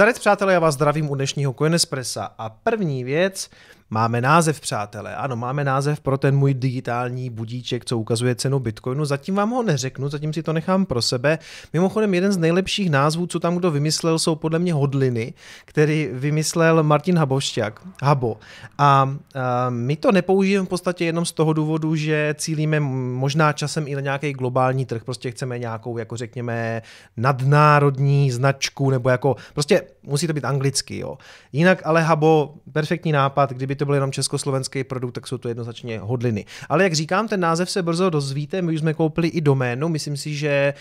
Zdarec přátelé, já vás zdravím u dnešního Coinespressa. A první věc, Máme název, přátelé. Ano, máme název pro ten můj digitální budíček, co ukazuje cenu Bitcoinu. Zatím vám ho neřeknu, zatím si to nechám pro sebe. Mimochodem, jeden z nejlepších názvů, co tam kdo vymyslel, jsou podle mě hodliny, který vymyslel Martin Habošťák, Habo. A, a my to nepoužijeme v podstatě jenom z toho důvodu, že cílíme možná časem i na nějaký globální trh. Prostě chceme nějakou, jako řekněme, nadnárodní značku, nebo jako, prostě musí to být anglicky, jo. Jinak ale Habo, perfektní nápad, kdyby to byl jenom československý produkt, tak jsou to jednoznačně hodliny. Ale jak říkám, ten název se brzo dozvíte, my už jsme koupili i doménu, myslím si, že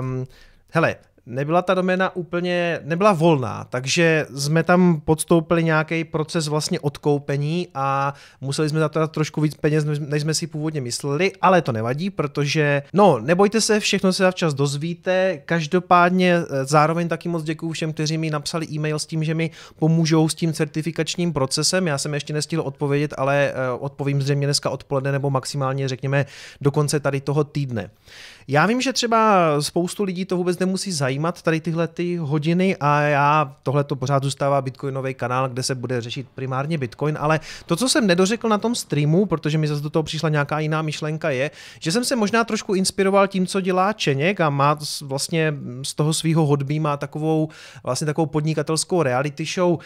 um, hele, nebyla ta doména úplně, nebyla volná, takže jsme tam podstoupili nějaký proces vlastně odkoupení a museli jsme za to trošku víc peněz, než jsme si původně mysleli, ale to nevadí, protože, no, nebojte se, všechno se včas dozvíte, každopádně eh, zároveň taky moc děkuju všem, kteří mi napsali e-mail s tím, že mi pomůžou s tím certifikačním procesem, já jsem ještě nestihl odpovědět, ale eh, odpovím zřejmě dneska odpoledne nebo maximálně řekněme do konce tady toho týdne. Já vím, že třeba spoustu lidí to vůbec nemusí zajímat, tady tyhle ty hodiny a já, tohle to pořád zůstává Bitcoinový kanál, kde se bude řešit primárně Bitcoin, ale to, co jsem nedořekl na tom streamu, protože mi zase do toho přišla nějaká jiná myšlenka, je, že jsem se možná trošku inspiroval tím, co dělá Čeněk a má vlastně z toho svého hodbí má takovou vlastně takovou podnikatelskou reality show.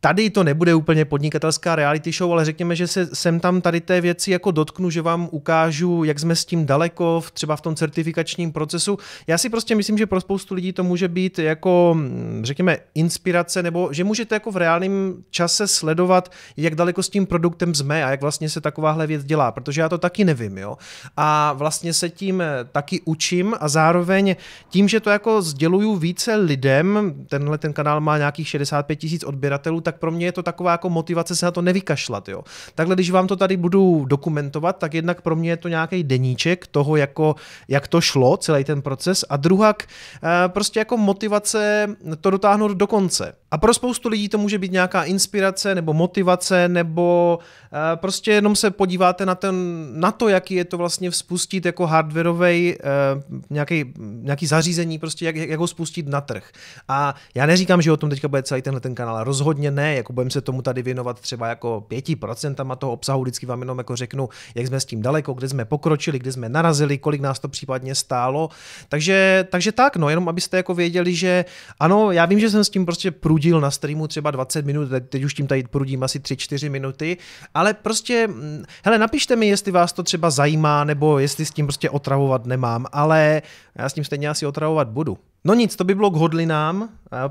Tady to nebude úplně podnikatelská reality show, ale řekněme, že se sem tam tady té věci jako dotknu, že vám ukážu, jak jsme s tím daleko, třeba v tom certifikačním procesu. Já si prostě myslím, že pro spoustu lidí to může být jako, řekněme, inspirace, nebo že můžete jako v reálném čase sledovat, jak daleko s tím produktem jsme a jak vlastně se takováhle věc dělá, protože já to taky nevím, jo. A vlastně se tím taky učím a zároveň tím, že to jako sděluju více lidem, tenhle ten kanál má nějakých 65 tisíc odběratelů, tak pro mě je to taková jako motivace se na to nevykašlat, jo. Takhle, když vám to tady budu dokumentovat, tak jednak pro mě je to nějaký deníček toho, jako, jak to šlo, celý ten proces, a druhak eh, prostě jako motivace to dotáhnout do konce. A pro spoustu lidí to může být nějaká inspirace nebo motivace, nebo uh, prostě jenom se podíváte na, ten, na to, jaký je to vlastně spustit jako hardwareový uh, nějaký, nějaký zařízení, prostě jak, jak ho spustit na trh. A já neříkám, že o tom teďka bude celý tenhle ten kanál, rozhodně ne, jako budeme se tomu tady věnovat třeba jako 5% toho obsahu, vždycky vám jenom jako řeknu, jak jsme s tím daleko, kde jsme pokročili, kde jsme narazili, kolik nás to případně stálo. Takže, takže tak, no, jenom abyste jako věděli, že ano, já vím, že jsem s tím prostě průdil prudil na streamu třeba 20 minut, teď už tím tady prudím asi 3-4 minuty, ale prostě, mm, hele, napište mi, jestli vás to třeba zajímá, nebo jestli s tím prostě otravovat nemám, ale já s tím stejně asi otravovat budu. No nic, to by bylo k hodlinám,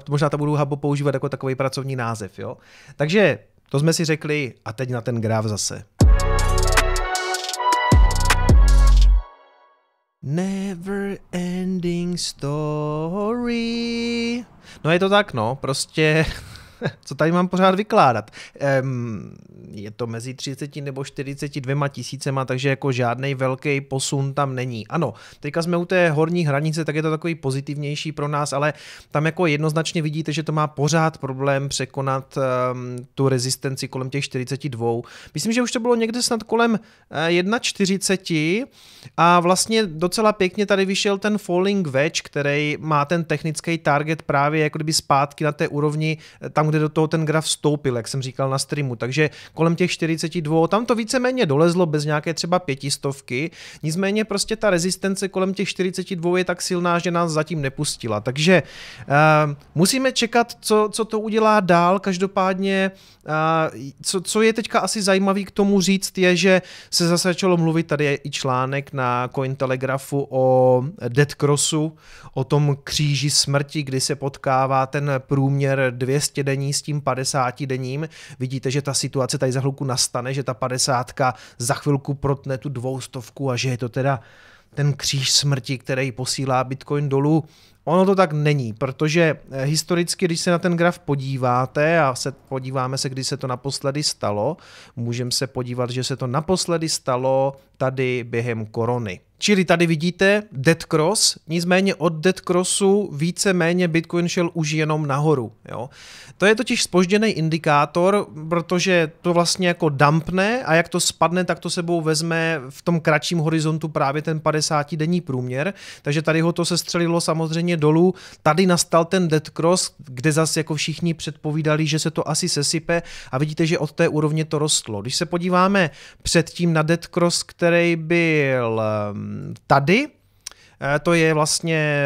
možná to budu Habo používat jako takový pracovní název, jo. Takže to jsme si řekli a teď na ten graf zase. Never ending story. No je to tak, no, prostě co tady mám pořád vykládat. Um, je to mezi 30 nebo 42 tisícema, takže jako žádný velký posun tam není. Ano, teďka jsme u té horní hranice, tak je to takový pozitivnější pro nás, ale tam jako jednoznačně vidíte, že to má pořád problém překonat um, tu rezistenci kolem těch 42. Myslím, že už to bylo někde snad kolem uh, eh, 1,40 a vlastně docela pěkně tady vyšel ten falling wedge, který má ten technický target právě jako kdyby zpátky na té úrovni, eh, tam, kde do toho ten graf stoupil, jak jsem říkal na streamu. Takže kolem těch 42, tam to víceméně dolezlo bez nějaké třeba pětistovky, nicméně prostě ta rezistence kolem těch 42 je tak silná, že nás zatím nepustila. Takže uh, musíme čekat, co, co to udělá dál. Každopádně, uh, co, co je teďka asi zajímavý k tomu říct, je, že se zase začalo mluvit, tady je i článek na Cointelegrafu o Dead Crossu, o tom kříži smrti, kdy se potkává ten průměr 200 denní s tím 50 denním. Vidíte, že ta situace tady za chvilku nastane, že ta 50 za chvilku protne tu dvoustovku a že je to teda ten kříž smrti, který posílá Bitcoin dolů. Ono to tak není, protože eh, historicky, když se na ten graf podíváte a se podíváme se, kdy se to naposledy stalo, můžeme se podívat, že se to naposledy stalo tady během korony Čili tady vidíte Dead Cross, nicméně od Dead Crossu více-méně Bitcoin šel už jenom nahoru. Jo. To je totiž spožděný indikátor, protože to vlastně jako dumpne a jak to spadne, tak to sebou vezme v tom kratším horizontu právě ten 50-denní průměr, takže tady ho to se střelilo samozřejmě dolů. Tady nastal ten Dead Cross, kde zase jako všichni předpovídali, že se to asi sesype a vidíte, že od té úrovně to rostlo. Když se podíváme předtím na Dead Cross, který byl tady, eh, to je vlastně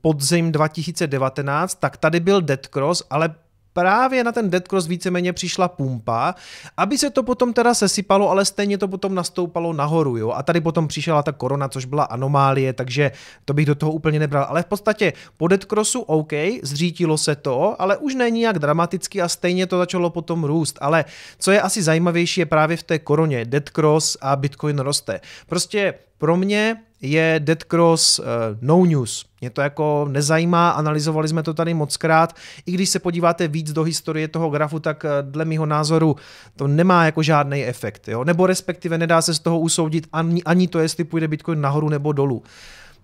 podzim 2019, tak tady byl Dead Cross, ale právě na ten Dead Cross víceméně přišla pumpa, aby se to potom teda sesypalo, ale stejně to potom nastoupalo nahoru, jo. A tady potom přišla ta korona, což byla anomálie, takže to bych do toho úplně nebral. Ale v podstatě po Dead Crossu OK, zřítilo se to, ale už není nijak dramaticky a stejně to začalo potom růst. Ale co je asi zajímavější je právě v té koroně. Dead Cross a Bitcoin roste. Prostě pro mě je Dead Cross uh, no news. Mě to jako nezajímá, analyzovali jsme to tady moc krát. I když se podíváte víc do historie toho grafu, tak uh, dle mého názoru to nemá jako žádný efekt. Jo? Nebo respektive nedá se z toho usoudit ani, ani to, jestli půjde Bitcoin nahoru nebo dolů.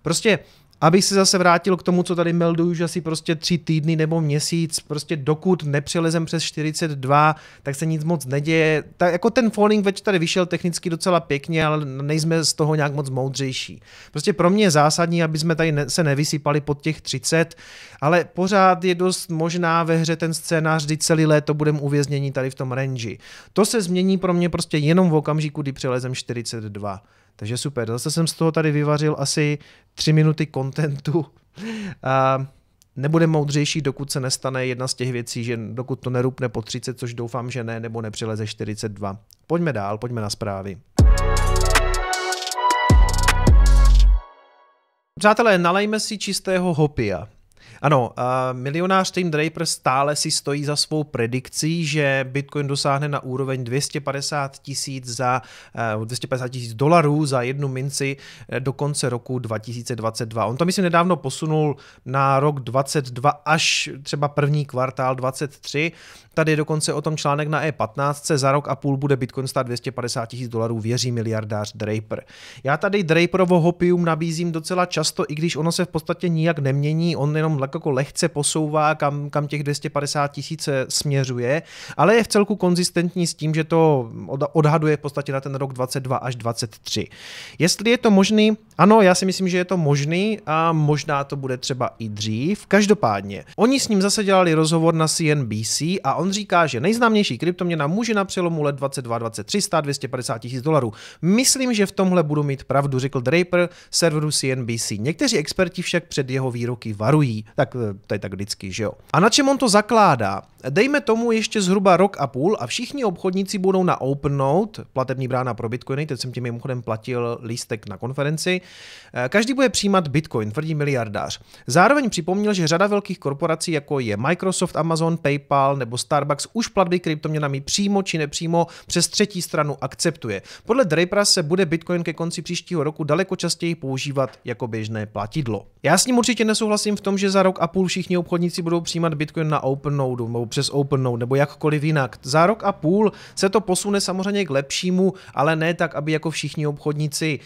Prostě Abych se zase vrátil k tomu, co tady melduju už asi prostě tři týdny nebo měsíc, prostě dokud nepřelezem přes 42, tak se nic moc neděje. Tak jako ten falling wedge tady vyšel technicky docela pěkně, ale nejsme z toho nějak moc moudřejší. Prostě pro mě je zásadní, aby jsme tady se nevysypali pod těch 30, ale pořád je dost možná ve hře ten scénář, kdy celý léto budeme uvězněni tady v tom range. To se změní pro mě prostě jenom v okamžiku, kdy přelezem 42. Takže super, zase jsem z toho tady vyvařil asi tři minuty kontentu. A nebude moudřejší, dokud se nestane jedna z těch věcí, že dokud to nerupne po 30, což doufám, že ne, nebo nepřileze 42. Pojďme dál, pojďme na zprávy. Přátelé, nalejme si čistého hopia. Ano, milionář Tim Draper stále si stojí za svou predikcí, že Bitcoin dosáhne na úroveň 250 tisíc za uh, 250 tisíc dolarů za jednu minci uh, do konce roku 2022. On to myslím nedávno posunul na rok 22 až třeba první kvartál 23. Tady je dokonce o tom článek na E15. Za rok a půl bude Bitcoin stát 250 tisíc dolarů, věří miliardář Draper. Já tady Draperovo hopium nabízím docela často, i když ono se v podstatě nijak nemění, on jenom jako lehce posouvá, kam, kam těch 250 tisíc směřuje, ale je v celku konzistentní s tím, že to odhaduje v podstatě na ten rok 22 až 23. Jestli je to možný, ano, já si myslím, že je to možný a možná to bude třeba i dřív. Každopádně, oni s ním zase dělali rozhovor na CNBC a on říká, že nejznámější kryptoměna může na přelomu let 22-23 stát 250 tisíc dolarů. Myslím, že v tomhle budu mít pravdu, řekl Draper serveru CNBC. Někteří experti však před jeho výroky varují. Tak eh, to je tak vždycky, že jo. A na čem on to zakládá? Dejme tomu ještě zhruba rok a půl a všichni obchodníci budou na OpenNote, platební brána pro Bitcoiny, teď jsem tím mimochodem platil lístek na konferenci. Eh, každý bude přijímat Bitcoin, tvrdí miliardář. Zároveň připomněl, že řada velkých korporací, jako je Microsoft, Amazon, PayPal nebo Starbucks, už platby kryptoměnami přímo či nepřímo přes třetí stranu akceptuje. Podle Drapera se bude Bitcoin ke konci příštího roku daleko častěji používat jako běžné platidlo. Já s ním určitě nesouhlasím v tom, že za rok a půl všichni obchodníci budou přijímat Bitcoin na OpenNode nebo přes OpenNode nebo jakkoliv jinak. Za rok a půl se to posune samozřejmě k lepšímu, ale ne tak, aby jako všichni obchodníci.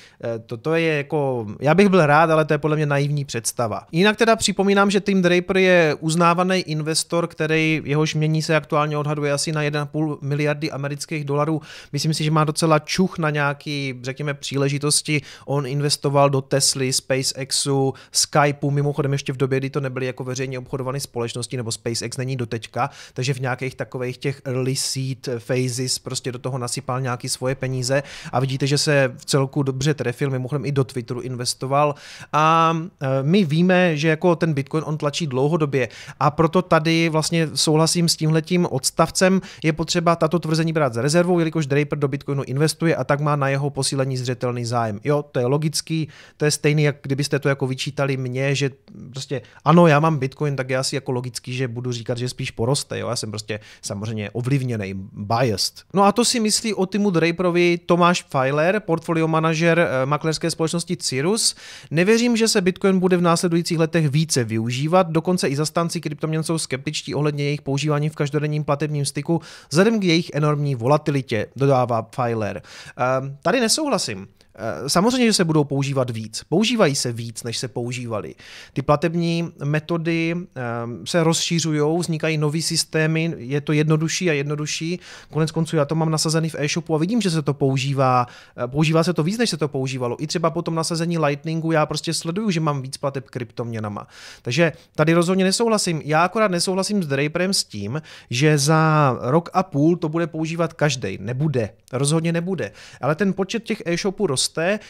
Toto eh, je jako, já bych byl rád, ale to je podle mě naivní představa. Jinak teda připomínám, že Tim Draper je uznávaný investor, který jehož mění se aktuálně odhaduje asi na 1,5 miliardy amerických dolarů. Myslím si, že má docela čuch na nějaký, řekněme, příležitosti. On investoval do Tesly, SpaceXu, Skypeu, mimochodem ještě v době, kdy to nebyly jako veřejně obchodované společnosti, nebo SpaceX není do teďka, takže v nějakých takových těch early seed phases prostě do toho nasypal nějaký svoje peníze a vidíte, že se v celku dobře trefil, mimochodem i do Twitteru investoval a e, my víme, že jako ten Bitcoin on tlačí dlouhodobě a proto tady vlastně souhlasím s tímhletím odstavcem, je potřeba tato tvrzení brát za rezervou, jelikož Draper do Bitcoinu investuje a tak má na jeho posílení zřetelný zájem. Jo, to je logický, to je stejný, jak kdybyste to jako vyčítali mně, že prostě ano, já mám Bitcoin, tak je asi jako logický, že budu říkat, že spíš poroste, jo, já jsem prostě samozřejmě ovlivněný, biased. No a to si myslí o Timu Draperovi Tomáš Pfeiler, portfolio manažer eh, maklerské společnosti Cirrus. Nevěřím, že se Bitcoin bude v následujících letech více využívat, dokonce i zastanci kryptoměn jsou skeptičtí ohledně jejich používání v každodenním platebním styku, vzhledem k jejich enormní volatilitě, dodává Pfeiler. Ehm, tady nesouhlasím. Eh, samozřejmě, že se budou používat víc. Používají se víc, než se používali. Ty platební metody ehm, se rozšířují, vznikají nové systémy, je to jednodušší a jednodušší. Konec konců já to mám nasazený v e-shopu a vidím, že se to používá. Eh, používá se to víc, než se to používalo. I třeba po tom nasazení Lightningu já prostě sleduju, že mám víc plateb kryptoměnama. Takže tady rozhodně nesouhlasím. Já akorát nesouhlasím s Draperem s tím, že za rok a půl to bude používat každý. Nebude. Rozhodně nebude. Ale ten počet těch e-shopů roste,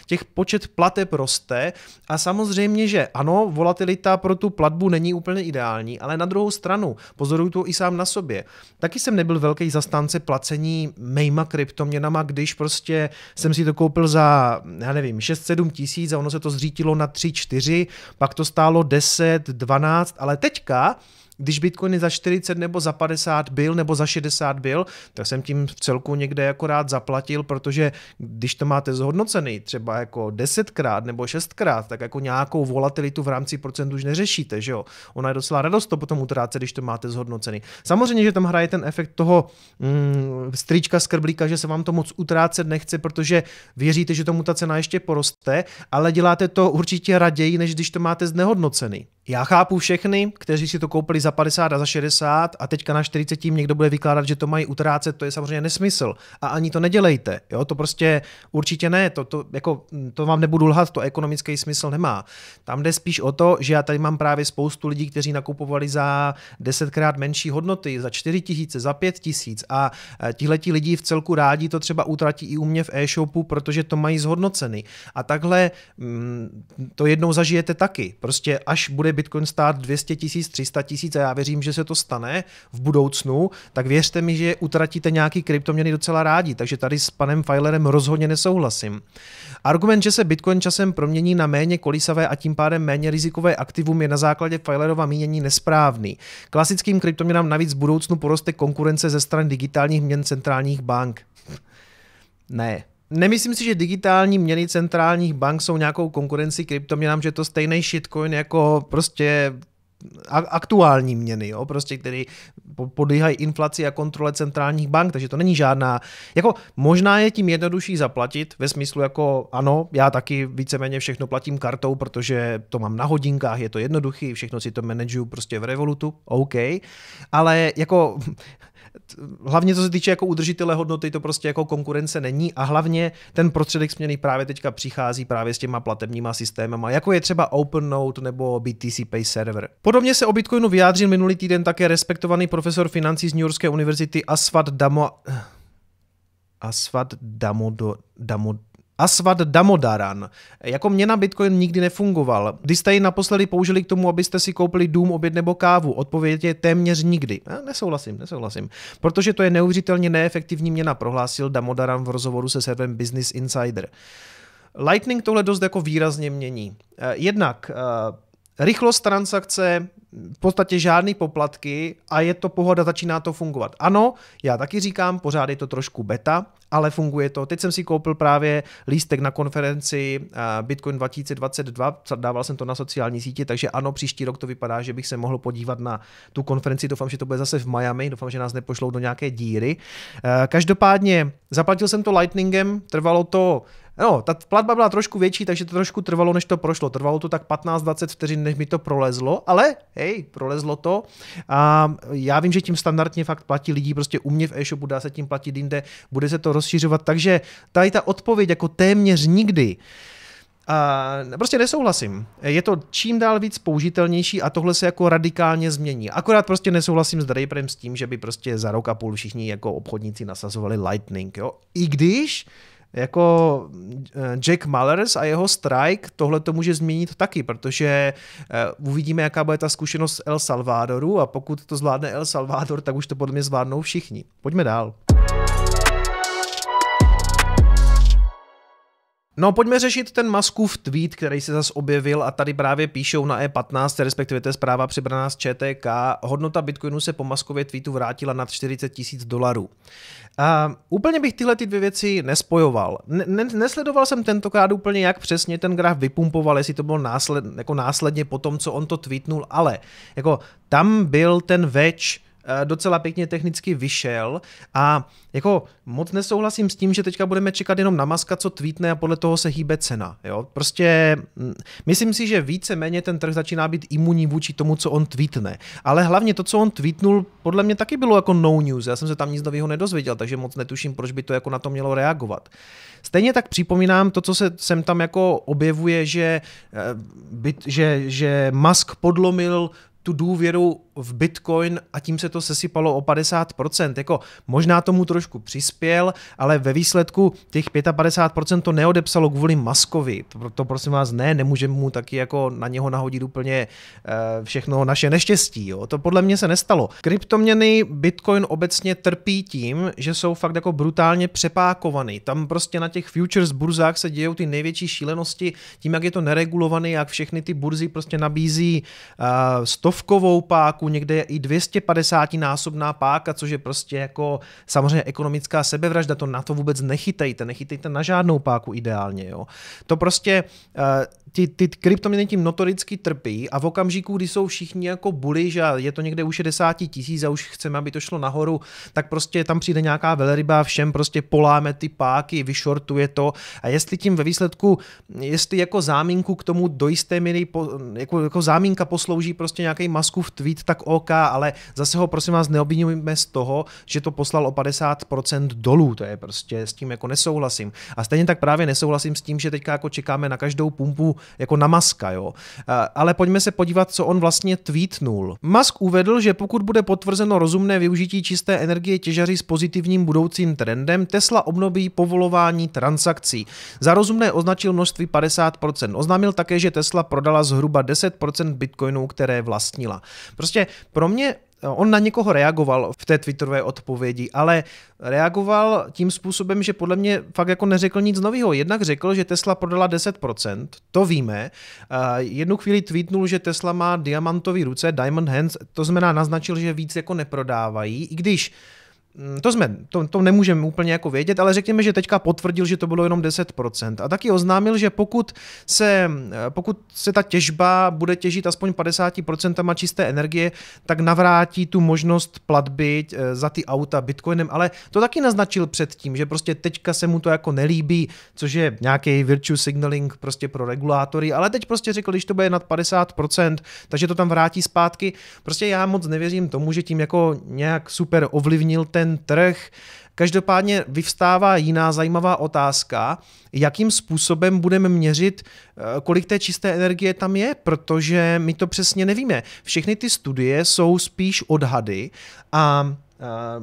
těch počet plateb roste a samozřejmě, že ano, volatilita pro tu platbu není úplně ideální, ale na druhou stranu, pozoruju to i sám na sobě. Taky jsem nebyl velký zastánce placení mejma kryptoměnama, když prostě jsem si to koupil za, já nevím, 6-7 tisíc a ono se to zřítilo na 3-4, pak to stálo 10, 12, ale teďka když Bitcoin za 40 nebo za 50 byl nebo za 60 byl, tak jsem tím v celku někde akorát zaplatil, protože když to máte zhodnocený třeba jako 10krát nebo 6krát, tak jako nějakou volatilitu v rámci procentu už neřešíte, že jo? Ona je docela radost to potom utrácet, když to máte zhodnocený. Samozřejmě, že tam hraje ten efekt toho mm, strička skrblíka, že se vám to moc utrácet nechce, protože věříte, že tomu ta cena ještě poroste, ale děláte to určitě raději, než když to máte znehodnocený. Já chápu všechny, kteří si to koupili za 50 a za 60 a teďka na 40 tím někdo bude vykládat, že to mají utrácet, to je samozřejmě nesmysl. A ani to nedělejte. Jo? To prostě určitě ne. To, to, jako, to vám nebudu lhat, to ekonomický smysl nemá. Tam jde spíš o to, že já tady mám právě spoustu lidí, kteří nakupovali za desetkrát menší hodnoty, za 4 tisíce, za 5 tisíc a e, tihleti lidi v celku rádi to třeba utratí i u mě v e-shopu, protože to mají zhodnocený. A takhle mm, to jednou zažijete taky. Prostě až bude Bitcoin stát 200 tisíc, 300 tisíc a já věřím, že se to stane v budoucnu, tak věřte mi, že utratíte nějaký kryptoměny docela rádi, takže tady s panem Filerem rozhodně nesouhlasím. Argument, že se Bitcoin časem promění na méně kolísavé a tím pádem méně rizikové aktivum je na základě Filerova mínění nesprávný. Klasickým kryptoměnám navíc v budoucnu poroste konkurence ze strany digitálních měn centrálních bank. Ne, Nemyslím si, že digitální měny centrálních bank jsou nějakou konkurenci kryptoměnám, že to stejný shitcoin jako prostě aktuální měny, jo, prostě, který podlíhají inflaci a kontrole centrálních bank, takže to není žádná, jako možná je tím jednodušší zaplatit, ve smyslu jako ano, já taky víceméně všechno platím kartou, protože to mám na hodinkách, je to jednoduchý, všechno si to manažuju prostě v Revolutu, OK, ale jako hlavně co se týče jako udržitele hodnoty, to prostě jako konkurence není a hlavně ten prostředek směný právě teďka přichází právě s těma platebníma systémama, jako je třeba OpenNote nebo BTC Pay Server. Podobně se o Bitcoinu vyjádřil minulý týden také respektovaný profesor financí z New Yorkské univerzity Aswad Damo... Aswad Damodo... Damo... Asvat Damodaran. Jako měna Bitcoin nikdy nefungoval. Kdy jste ji naposledy použili k tomu, abyste si koupili dům, oběd nebo kávu? Odpověď je téměř nikdy. Já nesouhlasím, nesouhlasím. Protože to je neuvěřitelně neefektivní měna, prohlásil Damodaran v rozhovoru se serverem Business Insider. Lightning tohle dost jako výrazně mění. Eh, jednak eh, rychlost transakce, v podstatě žádný poplatky a je to pohoda, začíná to fungovat. Ano, já taky říkám, pořád je to trošku beta, ale funguje to. Teď jsem si koupil právě lístek na konferenci eh, Bitcoin 2022, dával jsem to na sociální sítě, takže ano, příští rok to vypadá, že bych se mohl podívat na tu konferenci. Doufám, že to bude zase v Miami, doufám, že nás nepošlou do nějaké díry. Eh, každopádně zaplatil jsem to Lightningem, trvalo to No, ta platba byla trošku větší, takže to trošku trvalo, než to prošlo. Trvalo to tak 15-20 vteřin, než mi to prolezlo, ale hej, prolezlo to. A já vím, že tím standardně fakt platí lidi, prostě u mě v e-shopu dá se tím platit jinde, bude se to rozšiřovat, takže tady ta odpověď jako téměř nikdy a prostě nesouhlasím. Je to čím dál víc použitelnější a tohle se jako radikálně změní. Akorát prostě nesouhlasím s Draperem s tím, že by prostě za rok a půl všichni jako obchodníci nasazovali Lightning. Jo? I když jako eh, Jack Mallers a jeho strike tohle to může změnit taky, protože eh, uvidíme, jaká bude ta zkušenost El Salvadoru a pokud to zvládne El Salvador, tak už to podle mě zvládnou všichni. Pojďme dál. No, pojďme řešit ten Maskův tweet, který se zase objevil a tady právě píšou na E15, respektive to je zpráva přibraná z ČTK. Hodnota Bitcoinu se po Maskově tweetu vrátila nad 40 tisíc dolarů. A úplně bych tyhle ty dvě věci nespojoval. Ne, nesledoval jsem tentokrát úplně, jak přesně ten graf vypumpoval, jestli to bylo násled, jako následně po tom, co on to tweetnul, ale jako tam byl ten več docela pěkně technicky vyšel a jako moc nesouhlasím s tím, že teďka budeme čekat jenom na maska, co tweetne a podle toho se hýbe cena. Jo? Prostě mm, myslím si, že více-méně ten trh začíná být imunní vůči tomu, co on tweetne. Ale hlavně to, co on tweetnul, podle mě taky bylo jako no news. Já jsem se tam nic nového nedozvěděl, takže moc netuším, proč by to jako na to mělo reagovat. Stejně tak připomínám to, co se sem tam jako objevuje, že, eh, že, že Musk podlomil tu důvěru v Bitcoin a tím se to sesypalo o 50%. Jako možná tomu trošku přispěl, ale ve výsledku těch 55% to neodepsalo kvůli Maskovi. To, to prosím vás ne, nemůžeme mu taky jako na něho nahodit úplně uh, všechno naše neštěstí. Jo. To podle mě se nestalo. Kryptoměny Bitcoin obecně trpí tím, že jsou fakt jako brutálně přepákovaný. Tam prostě na těch futures burzách se dějou ty největší šílenosti tím, jak je to neregulovaný, jak všechny ty burzy prostě nabízí uh, stovkovou páku, někde je i 250 násobná páka, což je prostě jako samozřejmě ekonomická sebevražda, to na to vůbec nechytejte, nechytejte na žádnou páku ideálně. Jo. To prostě uh, ty, ty kryptoměny tím notoricky trpí a v okamžiku, kdy jsou všichni jako bully, že je to někde u 60 tisíc a už chceme, aby to šlo nahoru, tak prostě tam přijde nějaká velryba, všem prostě poláme ty páky, vyšortuje to a jestli tím ve výsledku, jestli jako záminku k tomu do jisté míry, jako, jako zámínka poslouží prostě nějaký v tweet, tak OK, ale zase ho prosím vás neobvinujeme z toho, že to poslal o 50% dolů, to je prostě s tím jako nesouhlasím. A stejně tak právě nesouhlasím s tím, že teďka jako čekáme na každou pumpu jako na Maska, jo. Ale pojďme se podívat, co on vlastně tweetnul. Musk uvedl, že pokud bude potvrzeno rozumné využití čisté energie těžaří s pozitivním budoucím trendem, Tesla obnoví povolování transakcí. Za rozumné označil množství 50%. Oznámil také, že Tesla prodala zhruba 10% bitcoinů, které vlastnila. Prostě pro mě On na někoho reagoval v té Twitterové odpovědi, ale reagoval tím způsobem, že podle mě fakt jako neřekl nic nového. Jednak řekl, že Tesla prodala 10%, to víme. Jednu chvíli tweetnul, že Tesla má diamantový ruce, diamond hands, to znamená naznačil, že víc jako neprodávají, i když to jsme, to, to nemůžeme úplně jako vědět, ale řekněme, že teďka potvrdil, že to bylo jenom 10%. A taky oznámil, že pokud se, pokud se ta těžba bude těžit aspoň 50% čisté energie, tak navrátí tu možnost platby eh, za ty auta bitcoinem, ale to taky naznačil předtím, že prostě teďka se mu to jako nelíbí, což je nějaký virtue signaling prostě pro regulátory, ale teď prostě řekl, když to bude nad 50%, takže to tam vrátí zpátky. Prostě já moc nevěřím tomu, že tím jako nějak super ovlivnil ten ten trh. Každopádně vyvstává jiná zajímavá otázka, jakým způsobem budeme měřit, eh, kolik té čisté energie tam je, protože my to přesně nevíme. Všechny ty studie jsou spíš odhady a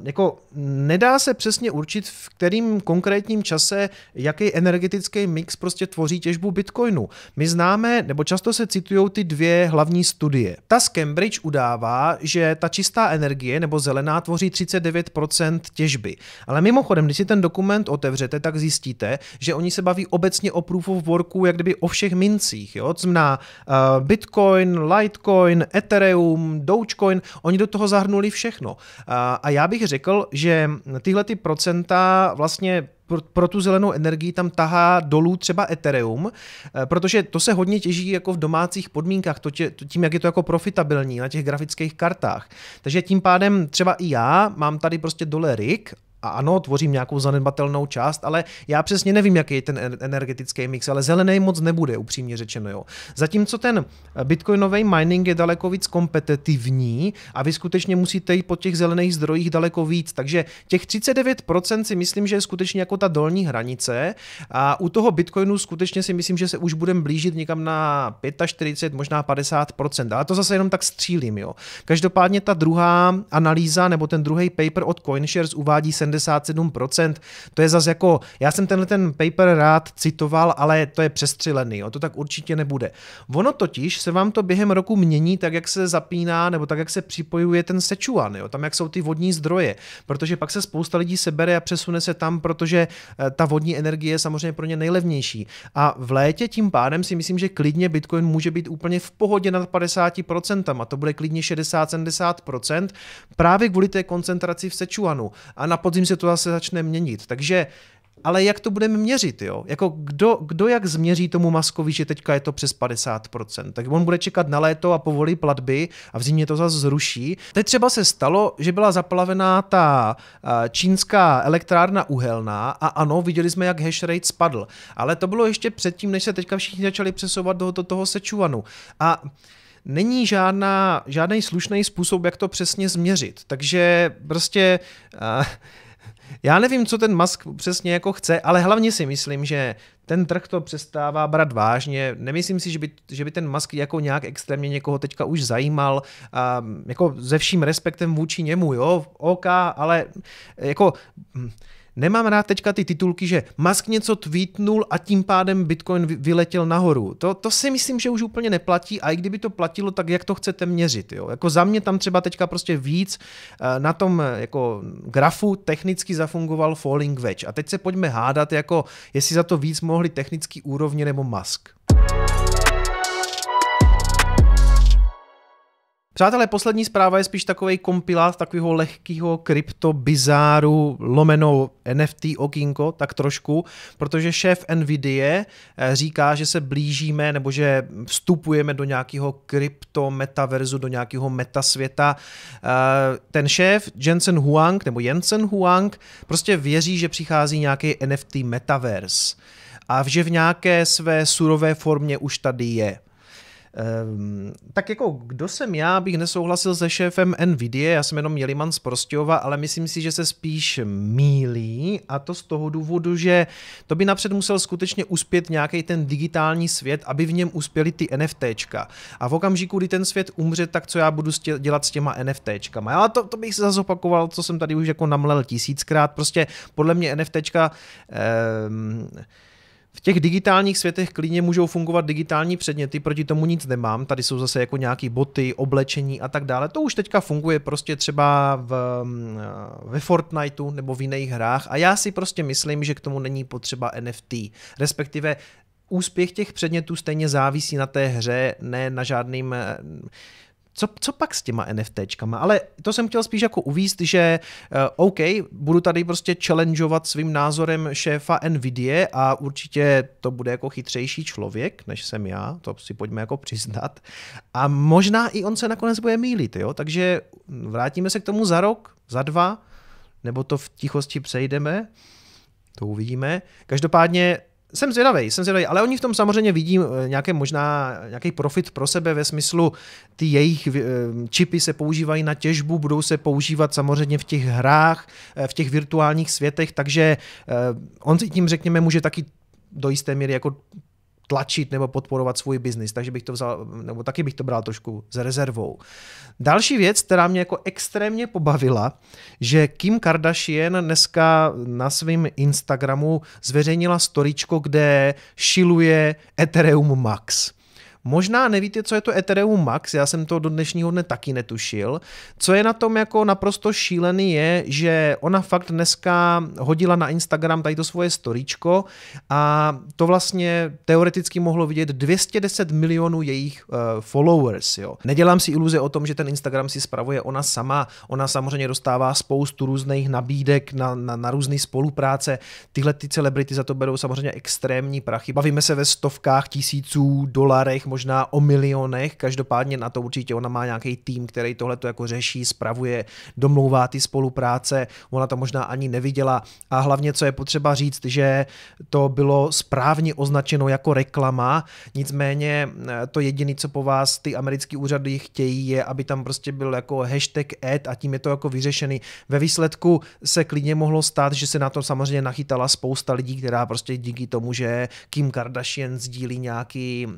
jako nedá se přesně určit, v kterým konkrétním čase, jaký energetický mix prostě tvoří těžbu Bitcoinu. My známe, nebo často se citují ty dvě hlavní studie. Ta z Cambridge udává, že ta čistá energie nebo zelená tvoří 39% těžby. Ale mimochodem, když si ten dokument otevřete, tak zjistíte, že oni se baví obecně o proof of worku, jak kdyby o všech mincích. Jo? To znamená uh, Bitcoin, Litecoin, Ethereum, Dogecoin, oni do toho zahrnuli všechno. Uh, a já bych řekl, že tyhle ty procenta vlastně pro, tu zelenou energii tam tahá dolů třeba Ethereum, eh, protože to se hodně těží jako v domácích podmínkách, to tě, tím, jak je to jako profitabilní na těch grafických kartách. Takže tím pádem třeba i já mám tady prostě dole rig a ano, tvořím nějakou zanedbatelnou část, ale já přesně nevím, jaký je ten energetický mix, ale zelený moc nebude, upřímně řečeno. Jo. Zatímco ten bitcoinový mining je daleko víc kompetitivní a vy skutečně musíte jít po těch zelených zdrojích daleko víc, takže těch 39% si myslím, že je skutečně jako ta dolní hranice a u toho bitcoinu skutečně si myslím, že se už budeme blížit někam na 45, možná 50%, ale to zase jenom tak střílím. Jo. Každopádně ta druhá analýza nebo ten druhý paper od CoinShares uvádí 77%. To je zase jako, já jsem tenhle ten paper rád citoval, ale to je přestřelený, jo, to tak určitě nebude. Ono totiž se vám to během roku mění tak, jak se zapíná, nebo tak, jak se připojuje ten Sichuan, jo, tam, jak jsou ty vodní zdroje, protože pak se spousta lidí sebere a přesune se tam, protože eh, ta vodní energie je samozřejmě pro ně nejlevnější. A v létě tím pádem si myslím, že klidně Bitcoin může být úplně v pohodě nad 50%, a to bude klidně 60-70%, právě kvůli té koncentraci v Sichuanu. A na podzim to zase začne měnit. Takže ale jak to budeme měřit, jo? Jako kdo, kdo jak změří tomu Maskovi, že teďka je to přes 50%, tak on bude čekat na léto a povolí platby a v zimě to zase zruší. Teď třeba se stalo, že byla zaplavená ta čínská elektrárna uhelná a ano, viděli jsme, jak hash rate spadl, ale to bylo ještě předtím, než se teďka všichni začali přesouvat do, do toho Sečuvanu. A není žádná, žádný slušný způsob, jak to přesně změřit. Takže prostě uh, já nevím, co ten Musk přesně jako chce, ale hlavně si myslím, že ten trh to přestává brát vážně. Nemyslím si, že by, že by ten Musk jako nějak extrémně někoho teďka už zajímal. A jako ze vším respektem vůči němu, jo, OK, ale jako hm, Nemám rád teďka ty titulky, že Musk něco tweetnul a tím pádem Bitcoin vyletěl nahoru. To, to si myslím, že už úplně neplatí a i kdyby to platilo, tak jak to chcete měřit. Jo? Jako za mě tam třeba teďka prostě víc eh, na tom eh, jako grafu technicky zafungoval Falling Wedge. A teď se pojďme hádat, jako jestli za to víc mohli technický úrovně nebo Musk. Přátelé, poslední zpráva je spíš takový kompilát takového lehkého krypto bizáru lomeno NFT okýnko, tak trošku, protože šéf NVIDIA eh, říká, že se blížíme nebo že vstupujeme do nějakého krypto metaverzu, do nějakého metasvěta. Eh, ten šéf Jensen Huang nebo Jensen Huang prostě věří, že přichází nějaký NFT metaverse a že v nějaké své surové formě už tady je. Um, tak jako kdo jsem já, bych nesouhlasil se šéfem NVIDIA, já jsem jenom Jeliman z Prostějova, ale myslím si, že se spíš mílí a to z toho důvodu, že to by napřed musel skutečně uspět nějaký ten digitální svět, aby v něm uspěly ty NFTčka. A v okamžiku, kdy ten svět umře, tak co já budu dělat s těma NFTčkama. Ale to, to bych se zase opakoval, co jsem tady už jako namlel tisíckrát. Prostě podle mě NFTčka um, v těch digitálních světech klidně můžou fungovat digitální předměty, proti tomu nic nemám. Tady jsou zase jako nějaký boty, oblečení a tak dále. To už teďka funguje prostě třeba v, mm, ve Fortniteu nebo v jiných hrách a já si prostě myslím, že k tomu není potřeba NFT. Respektive úspěch těch předmětů stejně závisí na té hře, ne na žádným co, co pak s těma NFTčkama? Ale to jsem chtěl spíš jako uvíst, že uh, OK, budu tady prostě challengeovat svým názorem šéfa NVIDIA a určitě to bude jako chytřejší člověk, než jsem já, to si pojďme jako přiznat. A možná i on se nakonec bude mýlit, jo? takže vrátíme se k tomu za rok, za dva, nebo to v tichosti přejdeme, to uvidíme. Každopádně jsem zvědavý, jsem zvědavý, ale oni v tom samozřejmě vidí eh, nějaké možná nějaký profit pro sebe ve smyslu, ty jejich eh, čipy se používají na těžbu, budou se používat samozřejmě v těch hrách, eh, v těch virtuálních světech, takže on si tím, řekněme, může taky do jisté míry jako tlačit nebo podporovat svůj biznis, takže bych to vzal, nebo taky bych to bral trošku s rezervou. Další věc, která mě jako extrémně pobavila, že Kim Kardashian dneska na svém Instagramu zveřejnila storičko, kde šiluje Ethereum Max. Možná nevíte, co je to Ethereum Max, já jsem to do dnešního dne taky netušil. Co je na tom jako naprosto šílený je, že ona fakt dneska hodila na Instagram tady to svoje storíčko a to vlastně teoreticky mohlo vidět 210 milionů jejich uh, followers. Jo. Nedělám si iluze o tom, že ten Instagram si spravuje ona sama. Ona samozřejmě dostává spoustu různých nabídek na, na, na různé spolupráce. Tyhle ty celebrity za to berou samozřejmě extrémní prachy. Bavíme se ve stovkách tisíců dolarech, možná o milionech, každopádně na to určitě ona má nějaký tým, který tohle to jako řeší, spravuje, domlouvá ty spolupráce, ona to možná ani neviděla a hlavně, co je potřeba říct, že to bylo správně označeno jako reklama, nicméně eh, to jediné, co po vás ty americké úřady chtějí, je, aby tam prostě byl jako hashtag ad a tím je to jako vyřešený. Ve výsledku se klidně mohlo stát, že se na to samozřejmě nachytala spousta lidí, která prostě díky tomu, že Kim Kardashian sdílí nějaký uh,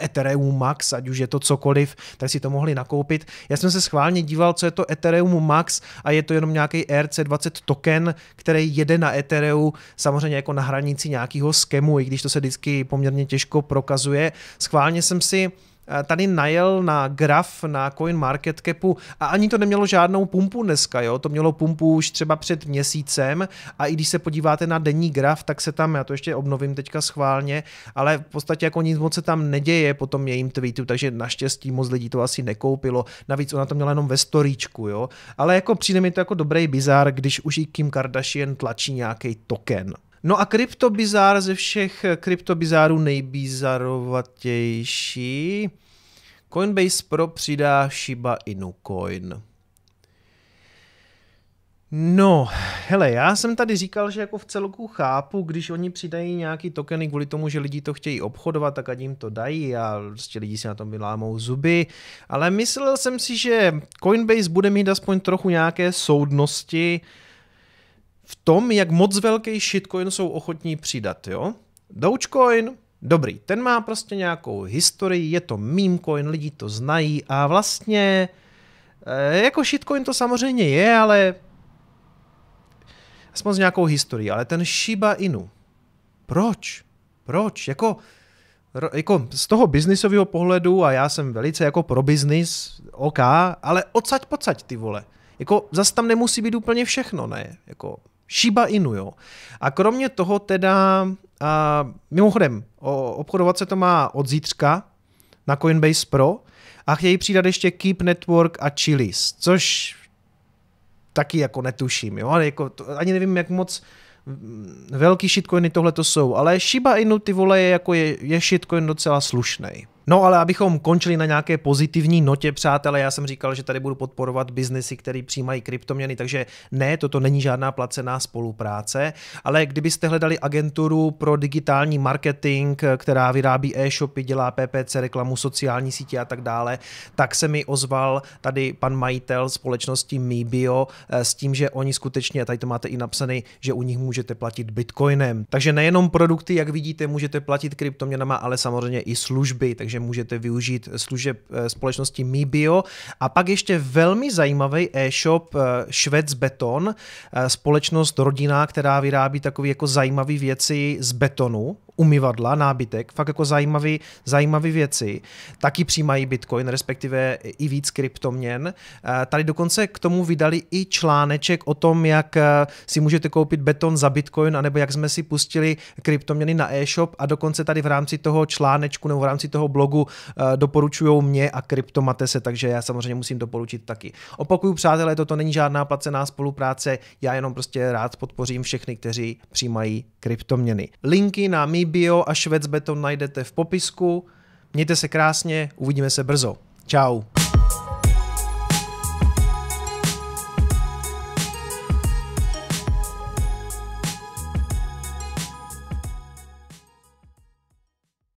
Ethereum Max, ať už je to cokoliv, tak si to mohli nakoupit. Já jsem se schválně díval, co je to Ethereum Max a je to jenom nějaký ERC20 token, který jede na Ethereum, samozřejmě jako na hranici nějakého skemu, i když to se vždycky poměrně těžko prokazuje. Schválně jsem si tady najel na graf na Coin Market Capu a ani to nemělo žádnou pumpu dneska, jo? to mělo pumpu už třeba před měsícem a i když se podíváte na denní graf, tak se tam, já to ještě obnovím teďka schválně, ale v podstatě jako nic moc se tam neděje po tom jejím tweetu, takže naštěstí moc lidí to asi nekoupilo. Navíc ona to měla jenom ve storíčku, jo. Ale jako přijde mi to jako dobrý bizar, když už i Kim Kardashian tlačí nějaký token. No a kryptobizár ze všech kryptobizárů nejbizarovatější. Coinbase Pro přidá Shiba Inu Coin. No, hele, já jsem tady říkal, že jako v celku chápu, když oni přidají nějaký tokeny kvůli tomu, že lidi to chtějí obchodovat, tak ať jim to dají a prostě lidi si na tom vylámou zuby, ale myslel jsem si, že Coinbase bude mít aspoň trochu nějaké soudnosti v tom, jak moc velký shitcoin jsou ochotní přidat, jo? Dogecoin, dobrý, ten má prostě nějakou historii, je to meme coin, lidi to znají a vlastně eh, jako shitcoin to samozřejmě je, ale aspoň s nějakou historií, ale ten Shiba Inu, proč? Proč? Jako, jako z toho biznisového pohledu, a já jsem velice jako pro biznis, OK, ale odsaď pocať ty vole. Jako zas tam nemusí být úplně všechno, ne? Jako Shiba Inu, jo. A kromě toho teda, a mimochodem, o, obchodovat se to má od zítřka na Coinbase Pro a chtějí přidat ještě Keep Network a Chiliz, což taky jako netuším, jo, ale jako to, ani nevím, jak moc velký shitcoiny tohle to jsou, ale Shiba Inu ty vole je jako je, je shitcoin docela slušný. No ale abychom končili na nějaké pozitivní notě, přátelé, já jsem říkal, že tady budu podporovat biznesy, které přijímají kryptoměny, takže ne, toto není žádná placená spolupráce, ale kdybyste hledali agenturu pro digitální marketing, která vyrábí e-shopy, dělá PPC, reklamu, sociální sítě a tak dále, tak se mi ozval tady pan majitel společnosti Mibio eh, s tím, že oni skutečně, tady to máte i napsané, že u nich můžete platit bitcoinem. Takže nejenom produkty, jak vidíte, můžete platit kryptoměnama, ale samozřejmě i služby, takže takže můžete využít služeb eh, společnosti Mibio. A pak ještě velmi zajímavý e-shop eh, Švec Beton, eh, společnost rodina, která vyrábí takové jako zajímavé věci z betonu, umyvadla, nábytek, fakt jako zajímavé zajímavý věci, taky přijímají Bitcoin, respektive i víc kryptoměn. Tady dokonce k tomu vydali i článeček o tom, jak si můžete koupit beton za Bitcoin, anebo jak jsme si pustili kryptoměny na e-shop a dokonce tady v rámci toho článečku nebo v rámci toho blogu doporučují mě a kryptomatese, takže já samozřejmě musím doporučit taky. Opakuju, přátelé, toto není žádná placená spolupráce, já jenom prostě rád podpořím všechny, kteří přijímají kryptoměny. Linky na mý bio a Švec Beton najdete v popisku. Mějte se krásně, uvidíme se brzo. Ciao.